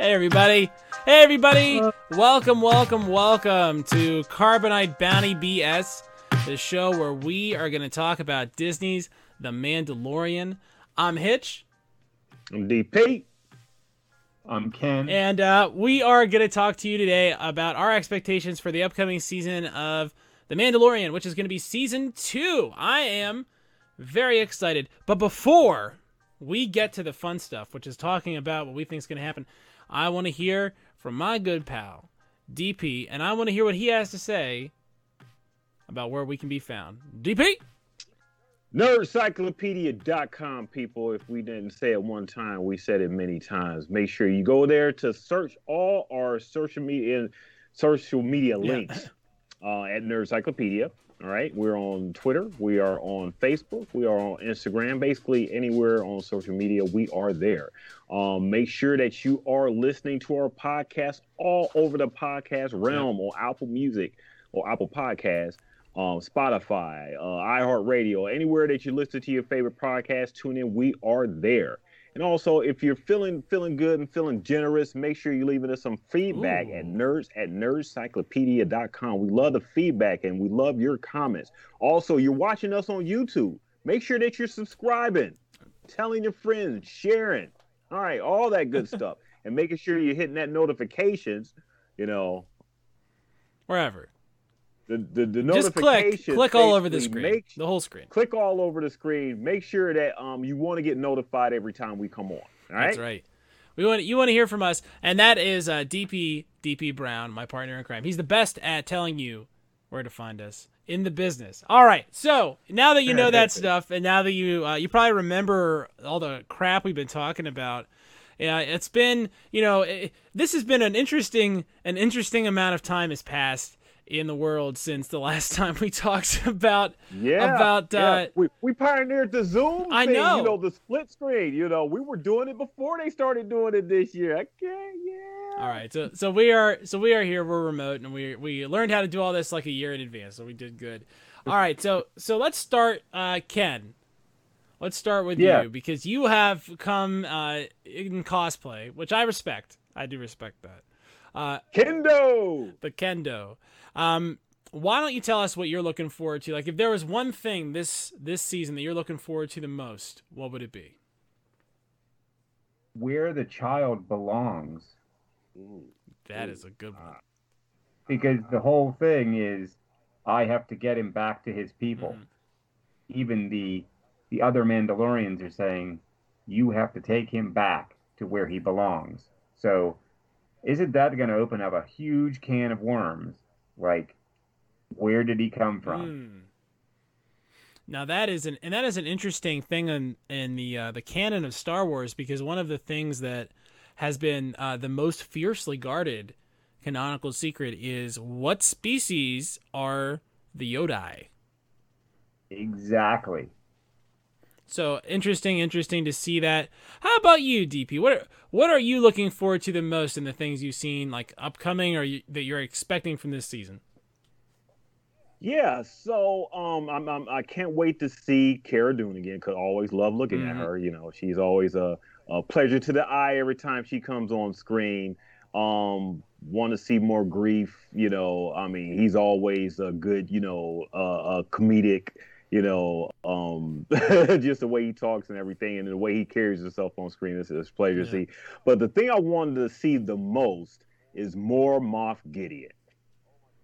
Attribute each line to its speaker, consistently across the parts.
Speaker 1: Hey everybody. Hey everybody. Welcome, welcome, welcome to Carbonite Bounty BS, the show where we are going to talk about Disney's The Mandalorian. I'm Hitch.
Speaker 2: I'm DP. I'm Ken.
Speaker 1: And uh, we are going to talk to you today about our expectations for the upcoming season of The Mandalorian, which is going to be season two. I am very excited. But before we get to the fun stuff, which is talking about what we think is going to happen, I want to hear from my good pal, DP, and I want to hear what he has to say about where we can be found. DP?
Speaker 2: Nerdcyclopedia.com, people. If we didn't say it one time, we said it many times. Make sure you go there to search all our social media social media links yeah. uh, at Nerdcyclopedia. All right, we're on Twitter, we are on Facebook, we are on Instagram. Basically, anywhere on social media, we are there. Um, make sure that you are listening to our podcast all over the podcast realm on Apple Music or Apple Podcasts um, Spotify, uh, iHeartRadio, anywhere that you listen to your favorite podcast, tune in. We are there. And also, if you're feeling feeling good and feeling generous, make sure you're leaving us some feedback Ooh. at nerds at nerdcyclopedia.com. We love the feedback and we love your comments. Also, you're watching us on YouTube. Make sure that you're subscribing, telling your friends, sharing. All right, all that good stuff. And making sure you're hitting that notifications, you know.
Speaker 1: Wherever
Speaker 2: the the, the
Speaker 1: Just click, click all over the screen, make, the whole screen.
Speaker 2: Click all over the screen. Make sure that um you want to get notified every time we come on. All right.
Speaker 1: That's right. We want you want to hear from us, and that is uh, DP DP Brown, my partner in crime. He's the best at telling you where to find us in the business. All right, so now that you know that stuff, and now that you uh, you probably remember all the crap we've been talking about. Yeah, it's been you know it, this has been an interesting an interesting amount of time has passed in the world since the last time we talked about
Speaker 2: yeah
Speaker 1: about
Speaker 2: yeah. Uh, we we pioneered the Zoom.
Speaker 1: I
Speaker 2: thing,
Speaker 1: know
Speaker 2: you know the split screen. You know we were doing it before they started doing it this year. Okay, yeah.
Speaker 1: All right, so so we are so we are here. We're remote, and we we learned how to do all this like a year in advance. So we did good. All right, so so let's start, uh, Ken. Let's start with yeah. you because you have come uh, in cosplay, which I respect. I do respect that.
Speaker 2: Uh, kendo.
Speaker 1: The kendo. Um, why don't you tell us what you're looking forward to? Like, if there was one thing this this season that you're looking forward to the most, what would it be?
Speaker 3: Where the child belongs.
Speaker 1: Ooh, that Ooh. is a good one.
Speaker 3: Because the whole thing is, I have to get him back to his people. Mm-hmm. Even the the other Mandalorians are saying, you have to take him back to where he belongs. So, isn't that going to open up a huge can of worms? Like, where did he come from? Mm.
Speaker 1: Now that is an and that is an interesting thing in in the uh, the canon of Star Wars because one of the things that has been uh, the most fiercely guarded canonical secret is what species are the Yodai.
Speaker 3: Exactly.
Speaker 1: So interesting, interesting to see that. How about you, DP? What are, what are you looking forward to the most in the things you've seen, like upcoming or you, that you're expecting from this season?
Speaker 2: Yeah, so um, I'm, I'm I can not wait to see Cara Dune again because I always love looking mm-hmm. at her. You know, she's always a, a pleasure to the eye every time she comes on screen. Um, want to see more Greef. You know, I mean, he's always a good, you know, uh, a comedic you know, um, just the way he talks and everything, and the way he carries himself on screen is a pleasure yeah. to see. But the thing I wanted to see the most is more Moff Gideon.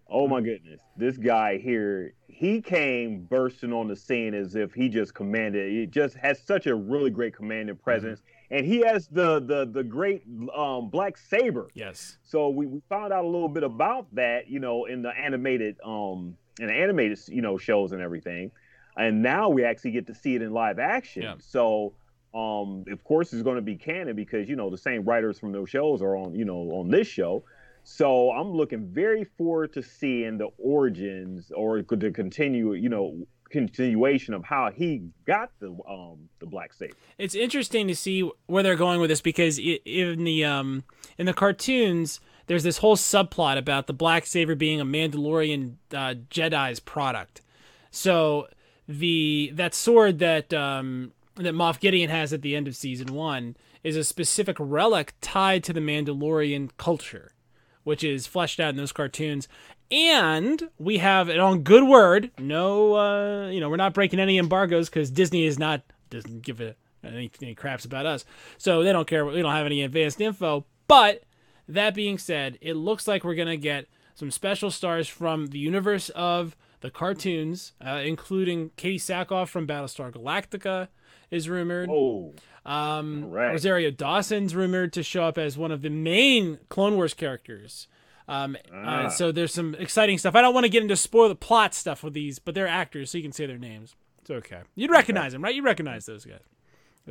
Speaker 2: Oh my goodness, this guy here, he came bursting on the scene as if he just commanded. He just has such a really great commanding mm-hmm. presence, mm-hmm. and he has the the the great um, black saber.
Speaker 1: Yes.
Speaker 2: So we, we found out a little bit about that, you know, in the animated um in the animated you know shows and everything and now we actually get to see it in live action. Yeah. So, um, of course, it's going to be canon because you know the same writers from those shows are on you know on this show. So I'm looking very forward to seeing the origins or the continue, you know, continuation of how he got the um the black saber.
Speaker 1: It's interesting to see where they're going with this because in the um in the cartoons there's this whole subplot about the black saber being a Mandalorian uh, Jedi's product. So the that sword that um, that Moff Gideon has at the end of season one is a specific relic tied to the Mandalorian culture, which is fleshed out in those cartoons. And we have it on good word. No, uh, you know, we're not breaking any embargoes because Disney is not doesn't give a, any, any craps about us, so they don't care. We don't have any advanced info. But that being said, it looks like we're gonna get some special stars from the universe of the cartoons, uh, including Katee Sackhoff from Battlestar Galactica is rumored.
Speaker 2: Oh,
Speaker 1: Um,
Speaker 2: Right.
Speaker 1: Rosario Dawson's rumored to show up as one of the main Clone Wars characters. Um,
Speaker 2: Ah.
Speaker 1: uh, so there's some exciting stuff. I don't want to get into spoil the plot stuff with these, but they're actors, so you can say their names. It's okay. You'd recognize them, right? You recognize those guys.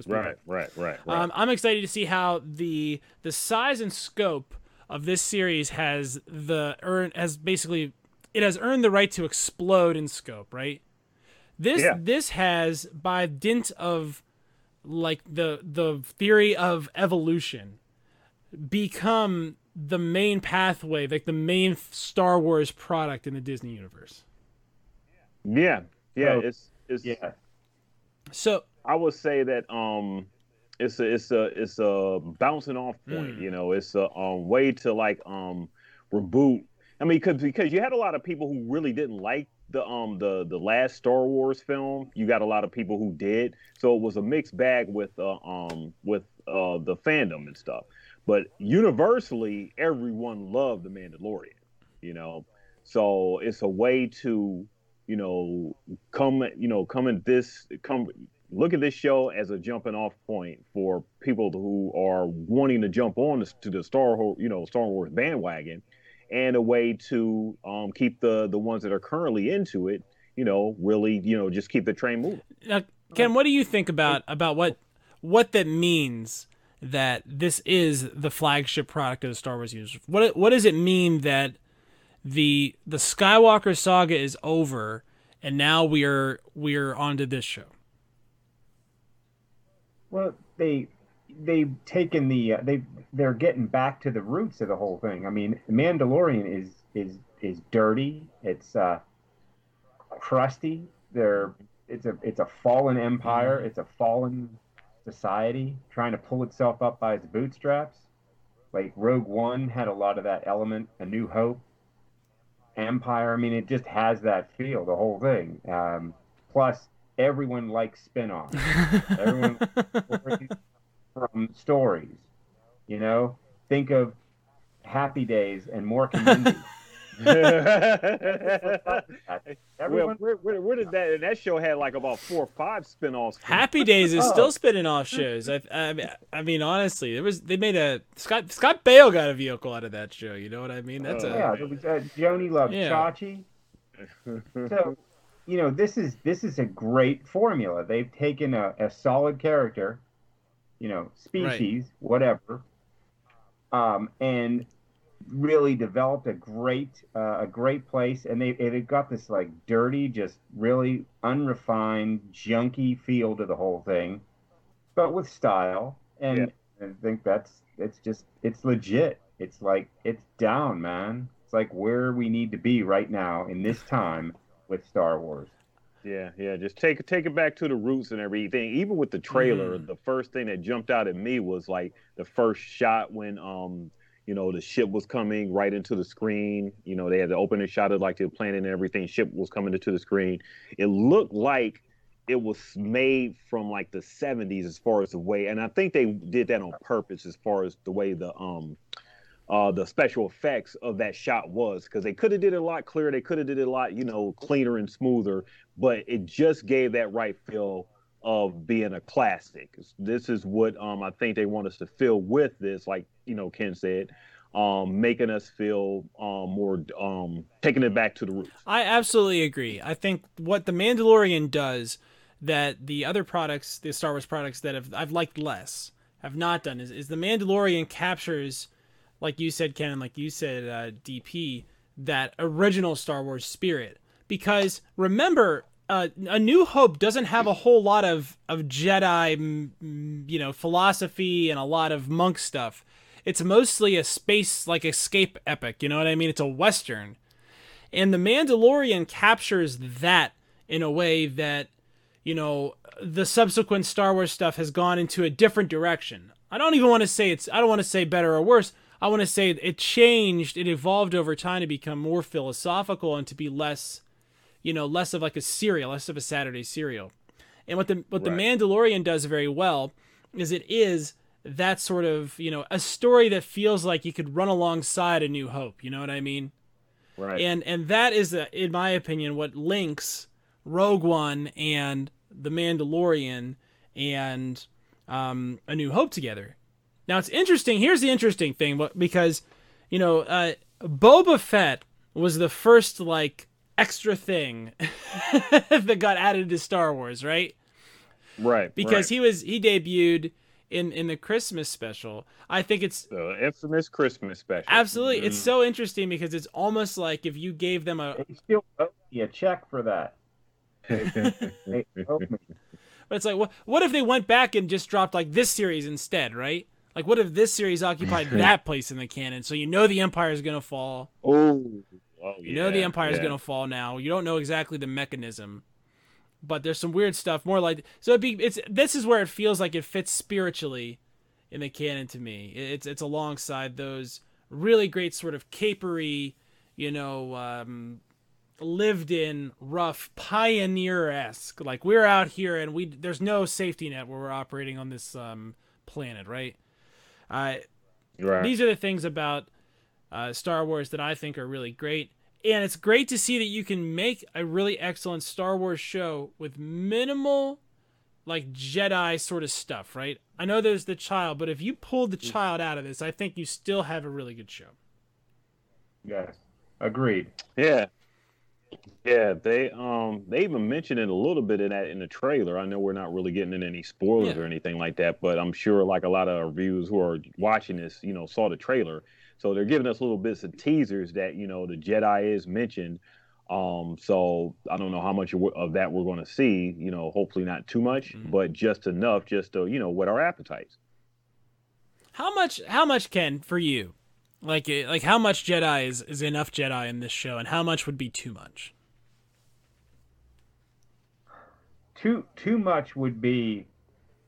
Speaker 2: Right, right, right, right.
Speaker 1: Um, I'm excited to see how the the size and scope of this series has the has basically it has earned the right to explode in scope, right? This
Speaker 2: Yeah.
Speaker 1: this has by dint of like the the theory of evolution become the main pathway, like the main Star Wars product in the Disney universe.
Speaker 2: yeah, yeah.
Speaker 3: Oh,
Speaker 2: it's it's.
Speaker 3: Yeah.
Speaker 1: So
Speaker 2: I would say that um, it's a it's a it's a bouncing off point. You know, it's a um way to like um reboot. I mean, because because you had a lot of people who really didn't like the um the the last Star Wars film. You got a lot of people who did, so it was a mixed bag with uh, um with uh the fandom and stuff. But universally, everyone loved the Mandalorian. You know, so it's a way to you know come you know come in this come look at this show as a jumping off point for people who are wanting to jump on to the Star you know Star Wars bandwagon, and a way to um, keep the the ones that are currently into it, you know, really you know just keep the train moving.
Speaker 1: Now, Ken, what do you think about about what what that means that this is the flagship product of the Star Wars universe? What what does it mean that the the Skywalker saga is over and now we are we are onto this show?
Speaker 3: Well, they they've taken the uh, they they're getting back to the roots of the whole thing. I mean, Mandalorian is is is dirty. It's uh, crusty. They're it's a it's a fallen empire. It's a fallen society trying to pull itself up by its bootstraps. Like Rogue One had a lot of that element. A New Hope, Empire. I mean, it just has that feel. The whole thing. Um, plus, everyone likes spin-offs. Everyone from stories. You know, think of Happy Days and Mork and Mindy.
Speaker 2: Well,
Speaker 3: Everyone,
Speaker 2: where, where, where did that? And that show had like about four or five spin-offs.
Speaker 1: Happy Days is
Speaker 3: Oh.
Speaker 1: still spinning off shows. I, I, mean- I mean, honestly, there was they made a Scott Scott Baio got a vehicle out of that show. You know what I mean? That's
Speaker 2: Oh,
Speaker 1: a
Speaker 3: yeah, there was uh, Joanie loved
Speaker 1: Yeah.
Speaker 3: Chachi. So, you know, this is this is a great formula. They've taken a, a solid character, you know, species, whatever, um, and really developed a great uh, a great place. And they they've got this like dirty, just really unrefined, junky feel to the whole thing, but with style. And I think that's it's just it's legit. It's like it's down, man. It's like where we need to be right now in this time with Star Wars.
Speaker 2: Yeah, yeah. Just take take it back to the roots and everything. Even with the trailer,
Speaker 1: Mm.
Speaker 2: the first thing that jumped out at me was like the first shot when um you know the ship was coming right into the screen. You know they had the opening shot of like the planet and everything. Ship was coming into the screen. It looked like it was made from like the 70s as far as the way, and I think they did that on purpose as far as the way the um uh, the special effects of that shot was because they could have did it a lot clearer. They could have did it a lot, you know, cleaner and smoother, but it just gave that right feel of being a classic. This is what um, I think they want us to feel with this, like you know, Ken said, um, making us feel um, more, um, taking it back to the roots.
Speaker 1: I absolutely agree. I think what the Mandalorian does that the other products, the Star Wars products that have I've liked less, have not done is, is the Mandalorian captures, like you said, Ken, like you said, uh, DP, that original Star Wars spirit. Because remember, uh, A New Hope doesn't have a whole lot of of Jedi, you know, philosophy and a lot of monk stuff. It's mostly a space like escape epic. You know what I mean? It's a western. And the Mandalorian captures that in a way that, you know, the subsequent Star Wars stuff has gone into a different direction. I don't even want to say it's I don't want to say better or worse. I want to say it changed, it evolved over time to become more philosophical and to be less, you know, less of like a serial, less of a Saturday serial. And what the what right. the Mandalorian does very well is it is that sort of, you know, a story that feels like you could run alongside a New Hope, you know what I mean?
Speaker 2: Right.
Speaker 1: And and that is a, in my opinion what links Rogue One and The Mandalorian and um, A New Hope together. Now it's interesting. Here's the interesting thing, because you know, uh, Boba Fett was the first like extra thing that got added to Star Wars, right?
Speaker 2: Right.
Speaker 1: Because
Speaker 2: right.
Speaker 1: he was he debuted in in the Christmas special. I think it's
Speaker 2: the infamous Christmas special.
Speaker 1: Absolutely, mm-hmm. it's so interesting because it's almost like if you gave them a
Speaker 3: they still owe me a check for that.
Speaker 1: but it's like, what, what if they went back and just dropped like this series instead, right? Like, what if this series occupied that place in the canon? So you know the Empire is gonna fall.
Speaker 2: Oh,
Speaker 1: oh you know the Empire is yeah. gonna fall now. You don't know exactly the mechanism, but there's some weird stuff. More like so. It be, it's this is where it feels like it fits spiritually in the canon to me. It's it's alongside those really great sort of capery, you know, um, lived in rough pioneer esque. Like we're out here and we there's no safety net where we're operating on this um, planet, right? Uh, right. These are the things about uh, Star Wars that I think are really great. And it's great to see that you can make a really excellent Star Wars show with minimal, like Jedi sort of stuff, right? I know there's the child, but if you pulled the child out of this, I think you still have a really good show.
Speaker 3: Yes, agreed.
Speaker 2: Yeah, yeah, they um they even mentioned it a little bit in that in the trailer. I know we're not really getting in any spoilers yeah. or anything like that, but I'm sure like a lot of viewers who are watching this, you know, saw the trailer. So they're giving us little bits of teasers that, you know, the Jedi is mentioned. Um, so I don't know how much of that we're going to see, you know, hopefully not too much, mm-hmm. but just enough just to, you know, whet our appetites.
Speaker 1: How much how much Ken for you? Like, like how much Jedi is, is enough Jedi in this show, and how much would be too much?
Speaker 3: Too too much would be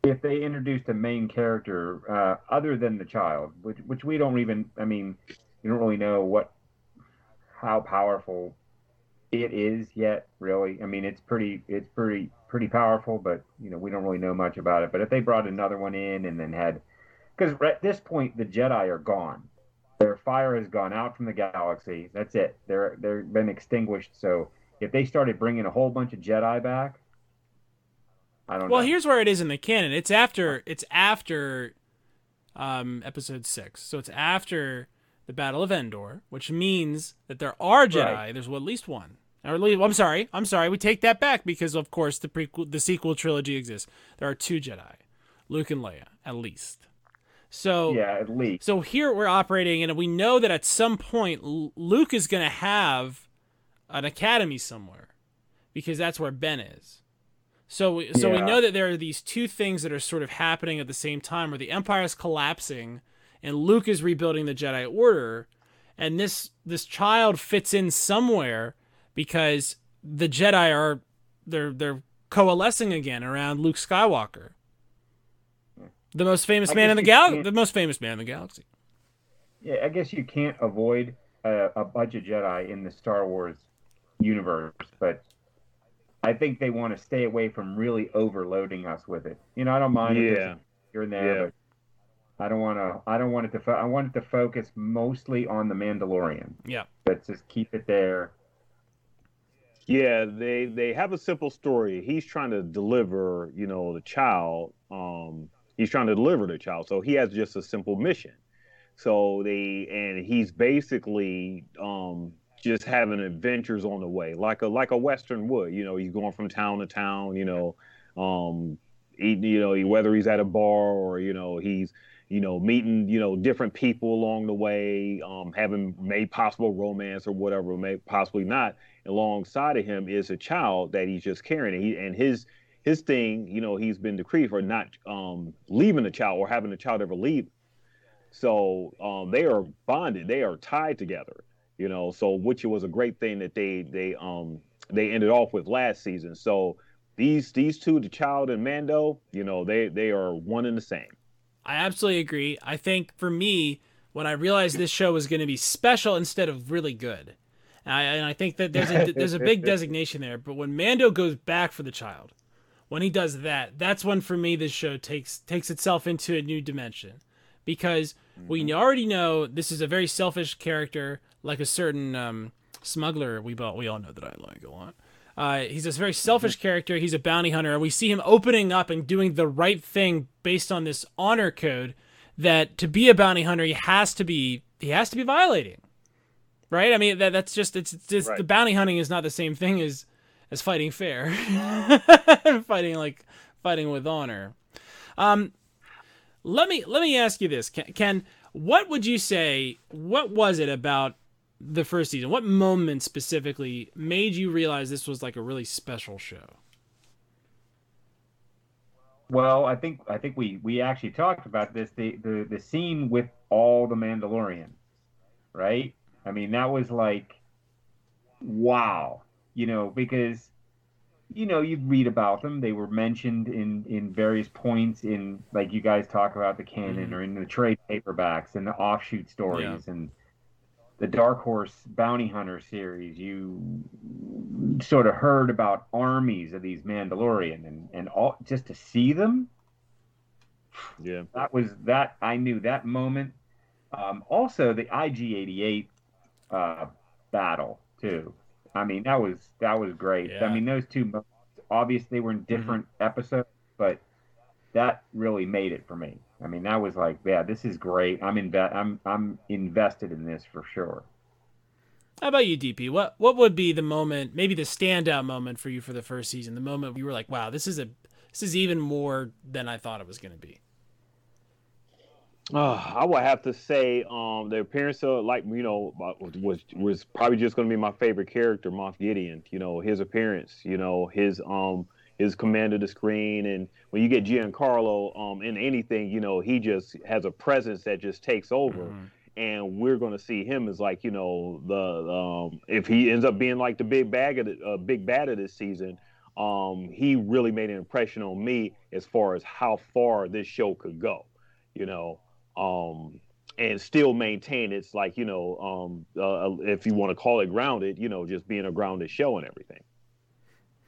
Speaker 3: if they introduced a main character uh, other than the child, which which we don't even. I mean, you don't really know what how powerful it is yet. Really, I mean, it's pretty it's pretty pretty powerful, but you know we don't really know much about it. But if they brought another one in and then had because at this point the Jedi are gone. Their fire has gone out from the galaxy. That's it. They're they're been extinguished. So if they started bringing a whole bunch of Jedi back, I don't know.
Speaker 1: well,
Speaker 3: know.
Speaker 1: here's where it is in the canon. It's after it's after um, episode six. So it's after the Battle of Endor, which means that there are Jedi. Right. There's well, at least one. Or at least, I'm sorry. I'm sorry. We take that back because, of course, the prequel, the sequel trilogy exists. There are two Jedi, Luke and Leia, at least. So
Speaker 3: yeah, at least.
Speaker 1: So here we're operating, and we know that at some point Luke is going to have an academy somewhere, because that's where Ben is. So we, so yeah. we know that there are these two things that are sort of happening at the same time, where the Empire is collapsing, and Luke is rebuilding the Jedi Order, and this this child fits in somewhere because the Jedi are they're they're coalescing again around Luke Skywalker the most famous I man in the galaxy. The most famous man in the galaxy.
Speaker 3: Yeah, I guess you can't avoid a, a bunch of Jedi in the Star Wars universe, but I think they want to stay away from really overloading us with it. You know, I don't mind
Speaker 2: yeah.
Speaker 3: here and there, yeah. but I don't want to. I don't want it to. Fo- I want it to focus mostly on the Mandalorian.
Speaker 1: Yeah,
Speaker 3: but just keep it there.
Speaker 2: Yeah, they they have a simple story. He's trying to deliver, you know, the child. Um, he's trying to deliver the child. So he has just a simple mission. So they and he's basically um, just having adventures on the way, like a like a Western would. You know, he's going from town to town. You know, um, he, you know, whether he's at a bar or you know he's you know meeting you know different people along the way, um, having made possible romance or whatever, may possibly not. Alongside of him is a child that he's just carrying, and, he, and his his thing, you know, he's been decreed for not um, leaving the child or having the child ever leave. So um, they are bonded, they are tied together, you know. So which was a great thing that they they um they ended off with last season. So these these two, the child and Mando, you know, they they are one and the same.
Speaker 1: I absolutely agree. I think for me, when I realized this show was going to be special instead of really good, and I, and I think that there's a there's a big designation there. But when Mando goes back for the child, when he does that, that's when for me this show takes takes itself into a new dimension, because mm-hmm. we already know this is a very selfish character, like a certain um, smuggler we all, we all know that I like a lot. Uh, he's this very selfish mm-hmm. character. He's a bounty hunter, and we see him opening up and doing the right thing based on this honor code that to be a bounty hunter, he has to be he has to be violating, right? I mean that that's just it's, it's just right. the bounty hunting is not the same thing as as fighting fair, fighting like fighting with honor. Um, let me let me ask you this, Ken. What would you say? What was it about the first season? What moment specifically made you realize this was like a really special show?
Speaker 3: Well, I think I think we we actually talked about this the the the scene with all the Mandalorians, right? I mean, that was like wow, you know, because you know, you read about them. They were mentioned in in various points in like you guys talk about the canon mm-hmm. or in the trade paperbacks and the offshoot stories yeah. and the Dark Horse Bounty Hunter series, you sort of heard about armies of these Mandalorian and and all just to see them.
Speaker 2: Yeah,
Speaker 3: that was that I knew that moment. Um, also, the IG88 uh, battle too. I mean, that was that was great. Yeah. I mean, those two moments, obviously they were in different mm-hmm. episodes, but that really made it for me. I mean, that was like, yeah, this is great. I'm inve- I'm I'm invested in this for sure.
Speaker 1: How about you, DP? What what would be the moment, maybe the standout moment for you for the first season? The moment you were like, wow, this is a this is even more than I thought it was going to be.
Speaker 2: Uh, I would have to say um, the appearance of like you know was was probably just going to be my favorite character, Moff Gideon. You know his appearance, you know his um his command of the screen. And when you get Giancarlo um, in anything, you know, he just has a presence that just takes over. Mm-hmm. And we're going to see him as like, you know, the um, if he ends up being like the big bag of the uh, big bad of this season, um, he really made an impression on me as far as how far this show could go, you know, um, and still maintain its like, you know, um, uh, if you want to call it grounded, you know, just being a grounded show and everything.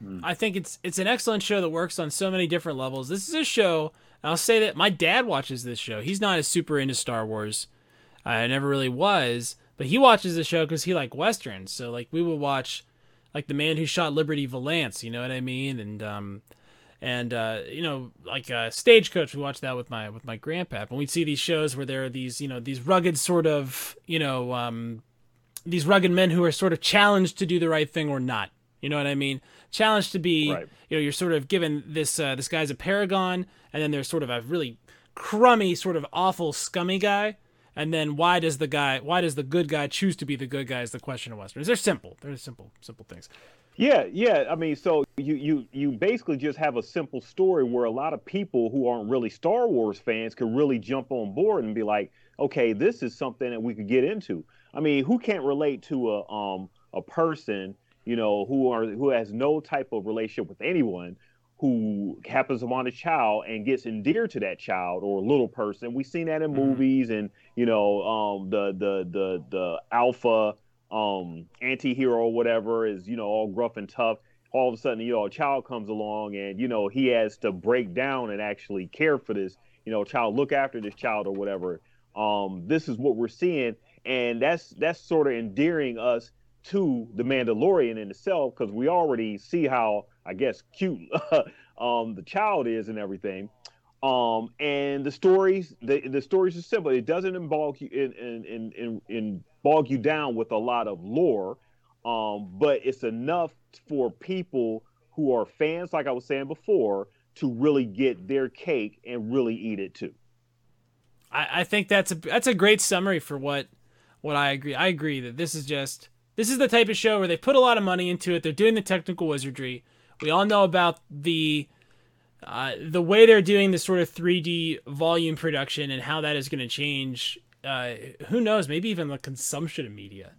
Speaker 1: Mm. I think it's it's an excellent show that works on so many different levels. This is a show. I'll say that my dad watches this show. He's not as super into Star Wars. I never really was, but he watches the show because he like westerns. So like we would watch like the man who shot Liberty Valance. You know what I mean? And um, and uh, you know like uh, Stagecoach. We watched that with my with my grandpa, and we'd see these shows where there are these you know these rugged sort of you know um, these rugged men who are sort of challenged to do the right thing or not. You know what I mean? Challenged to be right. you know you're sort of given this uh, this guy's a paragon and then there's sort of a really crummy sort of awful scummy guy and then why does the guy why does the good guy choose to be the good guy is the question of westerns they're simple they're simple simple things
Speaker 2: yeah yeah i mean so you you you basically just have a simple story where a lot of people who aren't really star wars fans could really jump on board and be like okay this is something that we could get into i mean who can't relate to a um a person you know, who are who has no type of relationship with anyone, who happens upon a child and gets endeared to that child or little person. We've seen that in mm-hmm. movies and you know, um, the the the the alpha um anti-hero or whatever is, you know, all gruff and tough. All of a sudden, you know, a child comes along and, you know, he has to break down and actually care for this, you know, child, look after this child or whatever. Um, this is what we're seeing. And that's that's sort of endearing us to the Mandalorian in itself because we already see how I guess cute um, the child is and everything. Um, and the stories, the, the stories are simple. It doesn't involve in, in, in, in, in bog you down with a lot of lore, um, but it's enough for people who are fans, like I was saying before, to really get their cake and really eat it too.
Speaker 1: I, I think that's a that's a great summary for what what I agree. I agree that this is just this is the type of show where they put a lot of money into it. They're doing the technical wizardry. We all know about the uh, the way they're doing this sort of 3D volume production and how that is going to change. Uh, who knows? Maybe even the consumption of media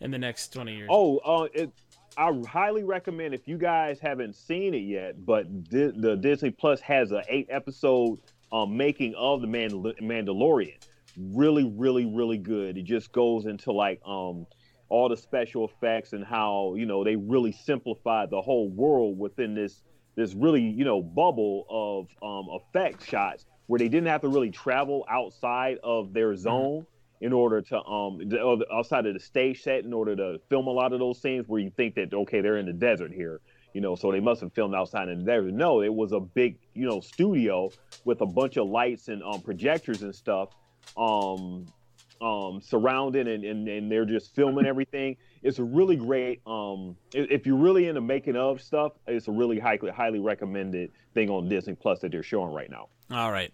Speaker 1: in the next 20 years.
Speaker 2: Oh, uh, it, I highly recommend if you guys haven't seen it yet, but Di- the Disney Plus has an eight episode um, making of the Mandal- Mandalorian. Really, really, really good. It just goes into like um, all the special effects and how you know they really simplified the whole world within this this really you know bubble of um, effect shots where they didn't have to really travel outside of their
Speaker 1: Mm-hmm.
Speaker 2: zone in order to um the- outside of the stage set in order to film a lot of those scenes where you think that okay they're in the desert here you know so they must have filmed outside in the desert no it was a big you know studio with a bunch of lights and um, projectors and stuff um um surrounded and, and and they're just filming everything it's a really great um if you're really into making of stuff it's a really highly highly recommended thing on disney plus that they're showing right now
Speaker 1: All right.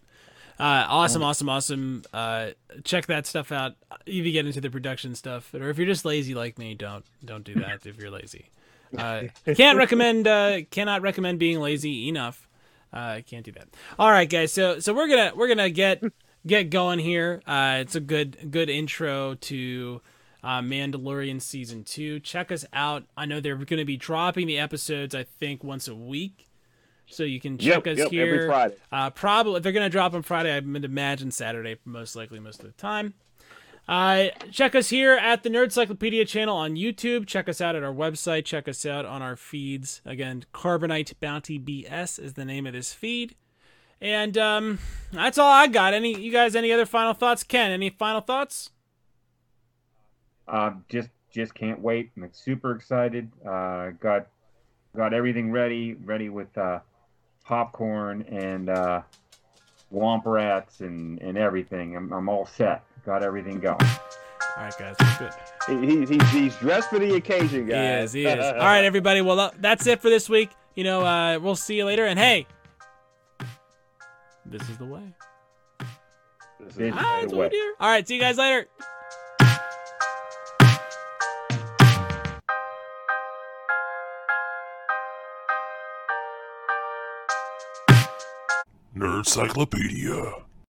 Speaker 1: Uh, awesome, awesome, awesome. Uh, check that stuff out. If you get into the production stuff, or if you're just lazy like me, don't don't do that. if you're lazy, uh, can't recommend. Uh, cannot recommend being lazy enough. Uh, can't do that. All right, guys. So so we're gonna we're gonna get get going here. Uh, it's a good good intro to uh, Mandalorian season two. Check us out. I know they're going to be dropping the episodes. I think once a week, so you can check
Speaker 2: Yep,
Speaker 1: us
Speaker 2: yep,
Speaker 1: here.
Speaker 2: every Friday.
Speaker 1: Uh, probably if they're gonna drop on Friday, I would imagine Saturday, most likely most of the time. Uh, check us here at the Nerdcyclopedia channel on YouTube. Check us out at our website. Check us out on our feeds. Again, Carbonite Bounty BS is the name of this feed. And um, that's all I got. Any you guys? Any other final thoughts? Ken, any final thoughts?
Speaker 3: Uh, just just can't wait. I'm super excited. Uh, got got everything ready, ready with uh, popcorn and uh, womp rats and, and everything. I'm, I'm all set. Got everything going.
Speaker 1: All right, guys, that's good.
Speaker 2: He, he, he's, he's dressed for the occasion,
Speaker 1: He
Speaker 2: guys.
Speaker 1: is. He is. All right, everybody. Well, uh, that's it for this week. You know, uh, we'll see you later. And hey, this is the way.
Speaker 2: This is
Speaker 1: Ah,
Speaker 2: the way.
Speaker 1: what we. All right, see you guys later.
Speaker 4: Nerdcyclopedia.